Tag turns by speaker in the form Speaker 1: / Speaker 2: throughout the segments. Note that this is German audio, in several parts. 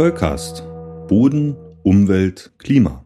Speaker 1: Zollcast. Boden, Umwelt, Klima.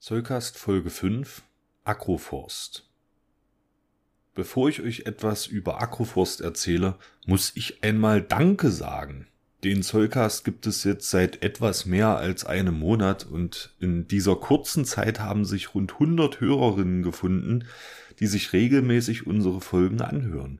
Speaker 2: Zollcast Folge 5 Agroforst. Bevor ich euch etwas über Agroforst erzähle, muss ich einmal Danke sagen. Den Zollcast gibt es jetzt seit etwas mehr als einem Monat und in dieser kurzen Zeit haben sich rund 100 Hörerinnen gefunden, die sich regelmäßig unsere Folgen anhören.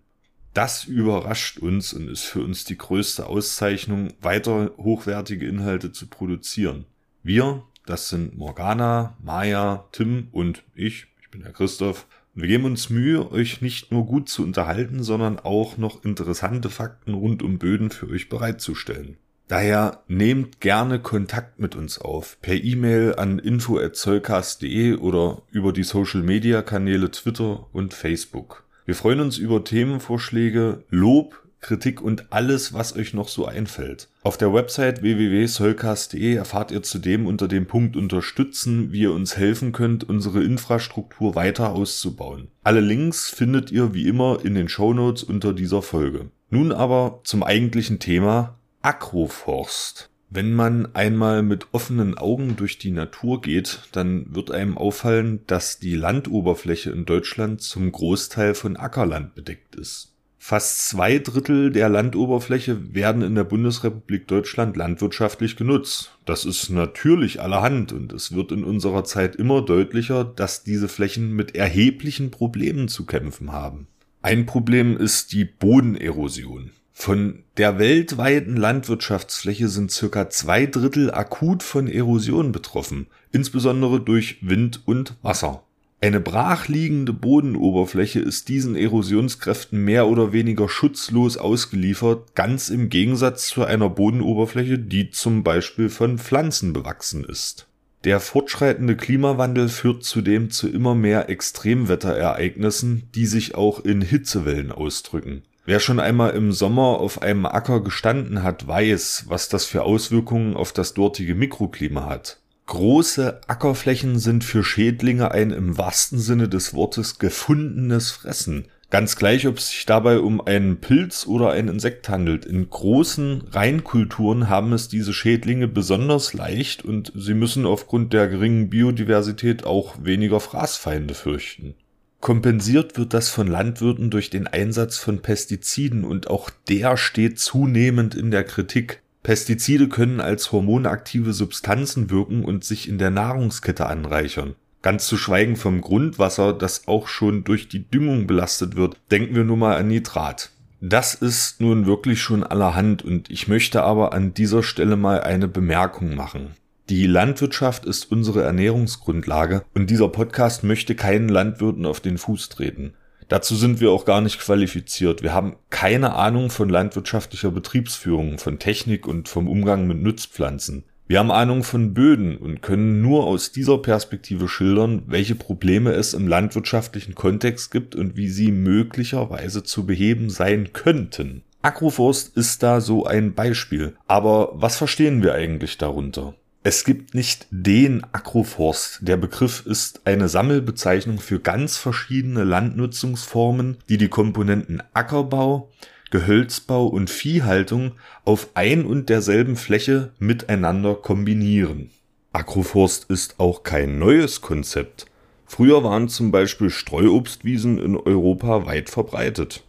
Speaker 2: Das überrascht uns und ist für uns die größte Auszeichnung, weiter hochwertige Inhalte zu produzieren. Wir, das sind Morgana, Maya, Tim und ich, ich bin der Christoph, wir geben uns Mühe, euch nicht nur gut zu unterhalten, sondern auch noch interessante Fakten rund um Böden für euch bereitzustellen. Daher nehmt gerne Kontakt mit uns auf, per E-Mail an info@zollcast.de oder über die Social Media Kanäle Twitter und Facebook. Wir freuen uns über Themenvorschläge, Lob, Kritik und alles, was euch noch so einfällt. Auf der Website www.solcast.de erfahrt ihr zudem unter dem Punkt Unterstützen, wie ihr uns helfen könnt, unsere Infrastruktur weiter auszubauen. Alle Links findet ihr wie immer in den Shownotes unter dieser Folge. Nun aber zum eigentlichen Thema Agroforst. Wenn man einmal mit offenen Augen durch die Natur geht, dann wird einem auffallen, dass die Landoberfläche in Deutschland zum Großteil von Ackerland bedeckt ist. Fast zwei Drittel der Landoberfläche werden in der Bundesrepublik Deutschland landwirtschaftlich genutzt. Das ist natürlich allerhand und es wird in unserer Zeit immer deutlicher, dass diese Flächen mit erheblichen Problemen zu kämpfen haben. Ein Problem ist die Bodenerosion. Von der weltweiten Landwirtschaftsfläche sind circa zwei Drittel akut von Erosion betroffen, insbesondere durch Wind und Wasser. Eine brachliegende Bodenoberfläche ist diesen Erosionskräften mehr oder weniger schutzlos ausgeliefert, ganz im Gegensatz zu einer Bodenoberfläche, die zum Beispiel von Pflanzen bewachsen ist. Der fortschreitende Klimawandel führt zudem zu immer mehr Extremwetterereignissen, die sich auch in Hitzewellen ausdrücken. Wer schon einmal im Sommer auf einem Acker gestanden hat, weiß, was das für Auswirkungen auf das dortige Mikroklima hat. Große Ackerflächen sind für Schädlinge ein im wahrsten Sinne des Wortes gefundenes Fressen. Ganz gleich, ob es sich dabei um einen Pilz oder ein Insekt handelt. In großen Reinkulturen haben es diese Schädlinge besonders leicht und sie müssen aufgrund der geringen Biodiversität auch weniger Fraßfeinde fürchten. Kompensiert wird das von Landwirten durch den Einsatz von Pestiziden und auch der steht zunehmend in der Kritik. Pestizide können als hormonaktive Substanzen wirken und sich in der Nahrungskette anreichern. Ganz zu schweigen vom Grundwasser, das auch schon durch die Düngung belastet wird. Denken wir nur mal an Nitrat. Das ist nun wirklich schon allerhand und ich möchte aber an dieser Stelle mal eine Bemerkung machen. Die Landwirtschaft ist unsere Ernährungsgrundlage und dieser Podcast möchte keinen Landwirten auf den Fuß treten. Dazu sind wir auch gar nicht qualifiziert. Wir haben keine Ahnung von landwirtschaftlicher Betriebsführung, von Technik und vom Umgang mit Nutzpflanzen. Wir haben Ahnung von Böden und können nur aus dieser Perspektive schildern, welche Probleme es im landwirtschaftlichen Kontext gibt und wie sie möglicherweise zu beheben sein könnten. Agroforst ist da so ein Beispiel. Aber was verstehen wir eigentlich darunter? Es gibt nicht den Agroforst. Der Begriff ist eine Sammelbezeichnung für ganz verschiedene Landnutzungsformen, die die Komponenten Ackerbau, Gehölzbau und Viehhaltung auf ein und derselben Fläche miteinander kombinieren. Agroforst ist auch kein neues Konzept. Früher waren zum Beispiel Streuobstwiesen in Europa weit verbreitet.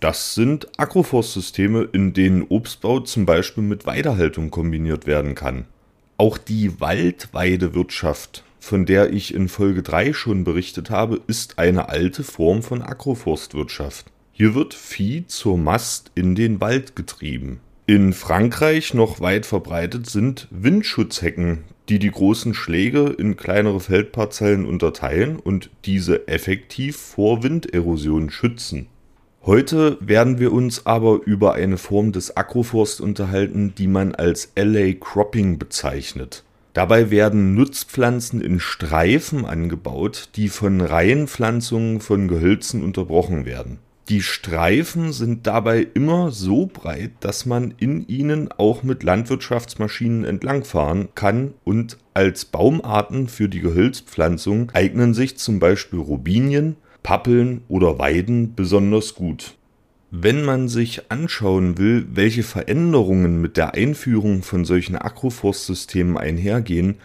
Speaker 2: Das sind Agroforstsysteme, in denen Obstbau zum Beispiel mit Weidehaltung kombiniert werden kann. Auch die Waldweidewirtschaft, von der ich in Folge 3 schon berichtet habe, ist eine alte Form von Agroforstwirtschaft. Hier wird Vieh zur Mast in den Wald getrieben. In Frankreich noch weit verbreitet sind Windschutzhecken, die die großen Schläge in kleinere Feldparzellen unterteilen und diese effektiv vor Winderosion schützen. Heute werden wir uns aber über eine Form des Agroforst unterhalten, die man als LA Cropping bezeichnet. Dabei werden Nutzpflanzen in Streifen angebaut, die von Reihenpflanzungen von Gehölzen unterbrochen werden. Die Streifen sind dabei immer so breit, dass man in ihnen auch mit Landwirtschaftsmaschinen entlangfahren kann und als Baumarten für die Gehölzpflanzung eignen sich zum Beispiel Robinien, Pappeln oder Weiden besonders gut. Wenn man sich anschauen will, welche Veränderungen mit der Einführung von solchen Agroforstsystemen einhergehen,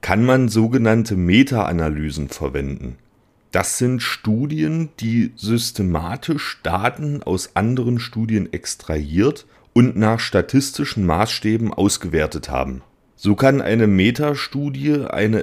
Speaker 2: kann man sogenannte Meta-Analysen verwenden. Das sind Studien, die systematisch Daten aus anderen Studien extrahiert und nach statistischen Maßstäben ausgewertet haben. So kann eine Metastudie eine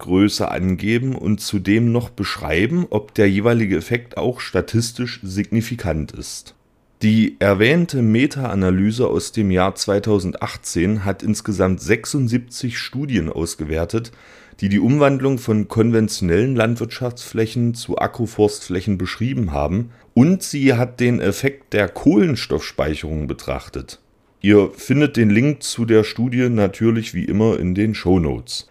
Speaker 2: Effektgröße angeben und zudem noch beschreiben, ob der jeweilige Effekt auch statistisch signifikant ist. Die erwähnte Meta-Analyse aus dem Jahr 2018 hat insgesamt 76 Studien ausgewertet, die die Umwandlung von konventionellen Landwirtschaftsflächen zu Agroforstflächen beschrieben haben, und sie hat den Effekt der Kohlenstoffspeicherung betrachtet Ihr findet den Link zu der Studie natürlich wie immer in den Show Notes.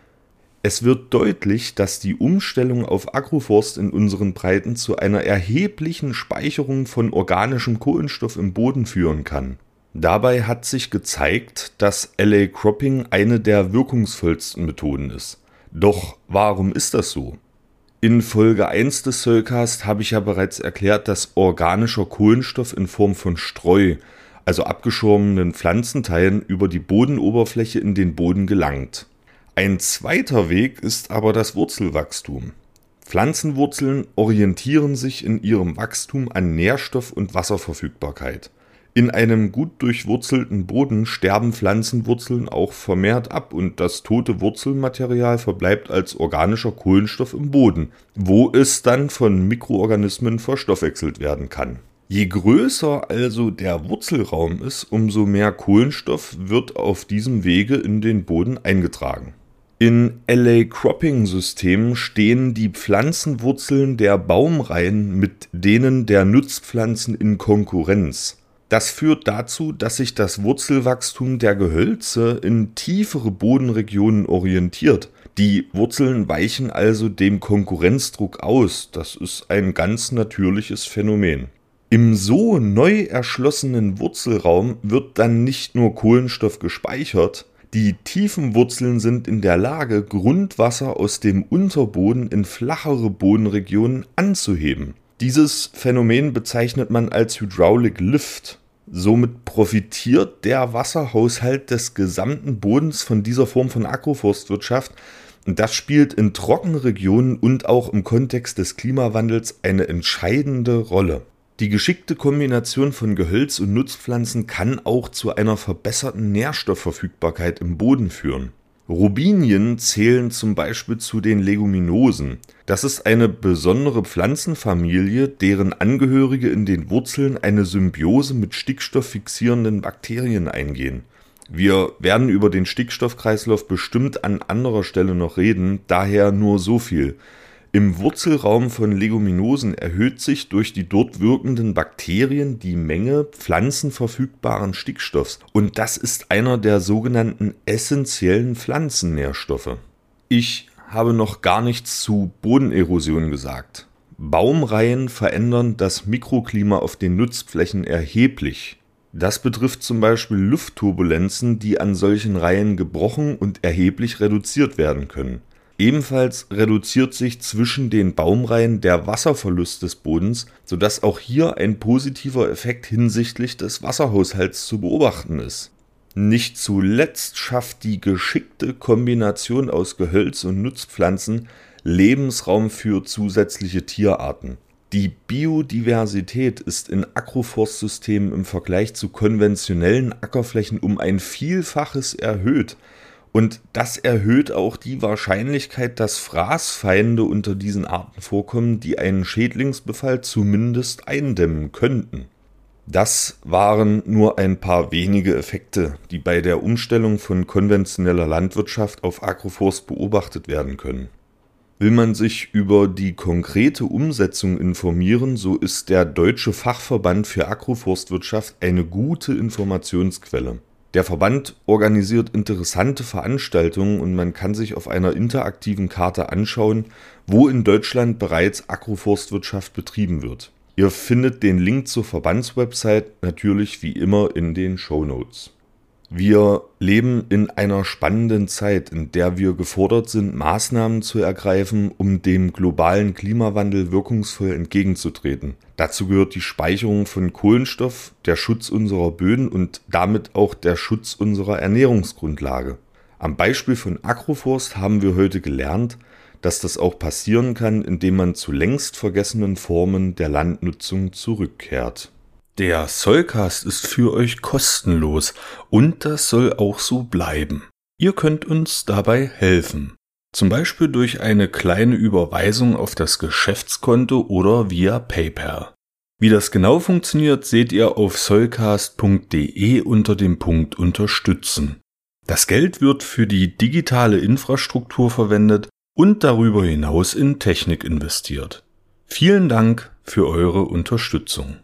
Speaker 2: Es wird deutlich, dass die Umstellung auf Agroforst in unseren Breiten zu einer erheblichen Speicherung von organischem Kohlenstoff im Boden führen kann. Dabei hat sich gezeigt, dass LA Cropping eine der wirkungsvollsten Methoden ist. Doch warum ist das so? In Folge 1 des Soulcast habe ich ja bereits erklärt, dass organischer Kohlenstoff in Form von Streu also abgeschirmenden Pflanzenteilen, über die Bodenoberfläche in den Boden gelangt. Ein zweiter Weg ist aber das Wurzelwachstum. Pflanzenwurzeln orientieren sich in ihrem Wachstum an Nährstoff- und Wasserverfügbarkeit. In einem gut durchwurzelten Boden sterben Pflanzenwurzeln auch vermehrt ab und das tote Wurzelmaterial verbleibt als organischer Kohlenstoff im Boden, wo es dann von Mikroorganismen verstoffwechselt werden kann. Je größer also der Wurzelraum ist, umso mehr Kohlenstoff wird auf diesem Wege in den Boden eingetragen. In LA Cropping Systemen stehen die Pflanzenwurzeln der Baumreihen mit denen der Nutzpflanzen in Konkurrenz. Das führt dazu, dass sich das Wurzelwachstum der Gehölze in tiefere Bodenregionen orientiert. Die Wurzeln weichen also dem Konkurrenzdruck aus. Das ist ein ganz natürliches Phänomen. Im so neu erschlossenen Wurzelraum wird dann nicht nur Kohlenstoff gespeichert, die tiefen Wurzeln sind in der Lage, Grundwasser aus dem Unterboden in flachere Bodenregionen anzuheben. Dieses Phänomen bezeichnet man als Hydraulic Lift. Somit profitiert der Wasserhaushalt des gesamten Bodens von dieser Form von Agroforstwirtschaft. Und das spielt in Trockenregionen und auch im Kontext des Klimawandels eine entscheidende Rolle. Die geschickte Kombination von Gehölz und Nutzpflanzen kann auch zu einer verbesserten Nährstoffverfügbarkeit im Boden führen. Robinien zählen zum Beispiel zu den Leguminosen. Das ist eine besondere Pflanzenfamilie, deren Angehörige in den Wurzeln eine Symbiose mit stickstofffixierenden Bakterien eingehen. Wir werden über den Stickstoffkreislauf bestimmt an anderer Stelle noch reden, daher nur so viel. Im Wurzelraum von Leguminosen erhöht sich durch die dort wirkenden Bakterien die Menge pflanzenverfügbaren Stickstoffs und das ist einer der sogenannten essentiellen Pflanzennährstoffe. Ich habe noch gar nichts zu Bodenerosion gesagt. Baumreihen verändern das Mikroklima auf den Nutzflächen erheblich. Das betrifft zum Beispiel Luftturbulenzen, die an solchen Reihen gebrochen und erheblich reduziert werden können. Ebenfalls reduziert sich zwischen den Baumreihen der Wasserverlust des Bodens, sodass auch hier ein positiver Effekt hinsichtlich des Wasserhaushalts zu beobachten ist. Nicht zuletzt schafft die geschickte Kombination aus Gehölz und Nutzpflanzen Lebensraum für zusätzliche Tierarten. Die Biodiversität ist in Agroforstsystemen im Vergleich zu konventionellen Ackerflächen um ein Vielfaches erhöht und das erhöht auch die Wahrscheinlichkeit, dass Fraßfeinde unter diesen Arten vorkommen, die einen Schädlingsbefall zumindest eindämmen könnten. Das waren nur ein paar wenige Effekte, die bei der Umstellung von konventioneller Landwirtschaft auf Agroforst beobachtet werden können. Will man sich über die konkrete Umsetzung informieren, so ist der Deutsche Fachverband für Agroforstwirtschaft eine gute Informationsquelle. Der Verband organisiert interessante Veranstaltungen und man kann sich auf einer interaktiven Karte anschauen, wo in Deutschland bereits Agroforstwirtschaft betrieben wird. Ihr findet den Link zur Verbandswebsite natürlich wie immer in den Show Notes.
Speaker 1: Wir leben in einer spannenden Zeit, in der wir gefordert sind, Maßnahmen zu ergreifen, um dem globalen Klimawandel wirkungsvoll entgegenzutreten. Dazu gehört die Speicherung von Kohlenstoff, der Schutz unserer Böden und damit auch der Schutz unserer Ernährungsgrundlage. Am Beispiel von Agroforst haben wir heute gelernt, dass das auch passieren kann, indem man zu längst vergessenen Formen der Landnutzung zurückkehrt.
Speaker 2: Der Sollcast ist für euch kostenlos und das soll auch so bleiben. Ihr könnt uns dabei helfen. Zum Beispiel durch eine kleine Überweisung auf das Geschäftskonto oder via PayPal. Wie das genau funktioniert, seht ihr auf sollcast.de unter dem Punkt Unterstützen. Das Geld wird für die digitale Infrastruktur verwendet und darüber hinaus in Technik investiert. Vielen Dank für eure Unterstützung.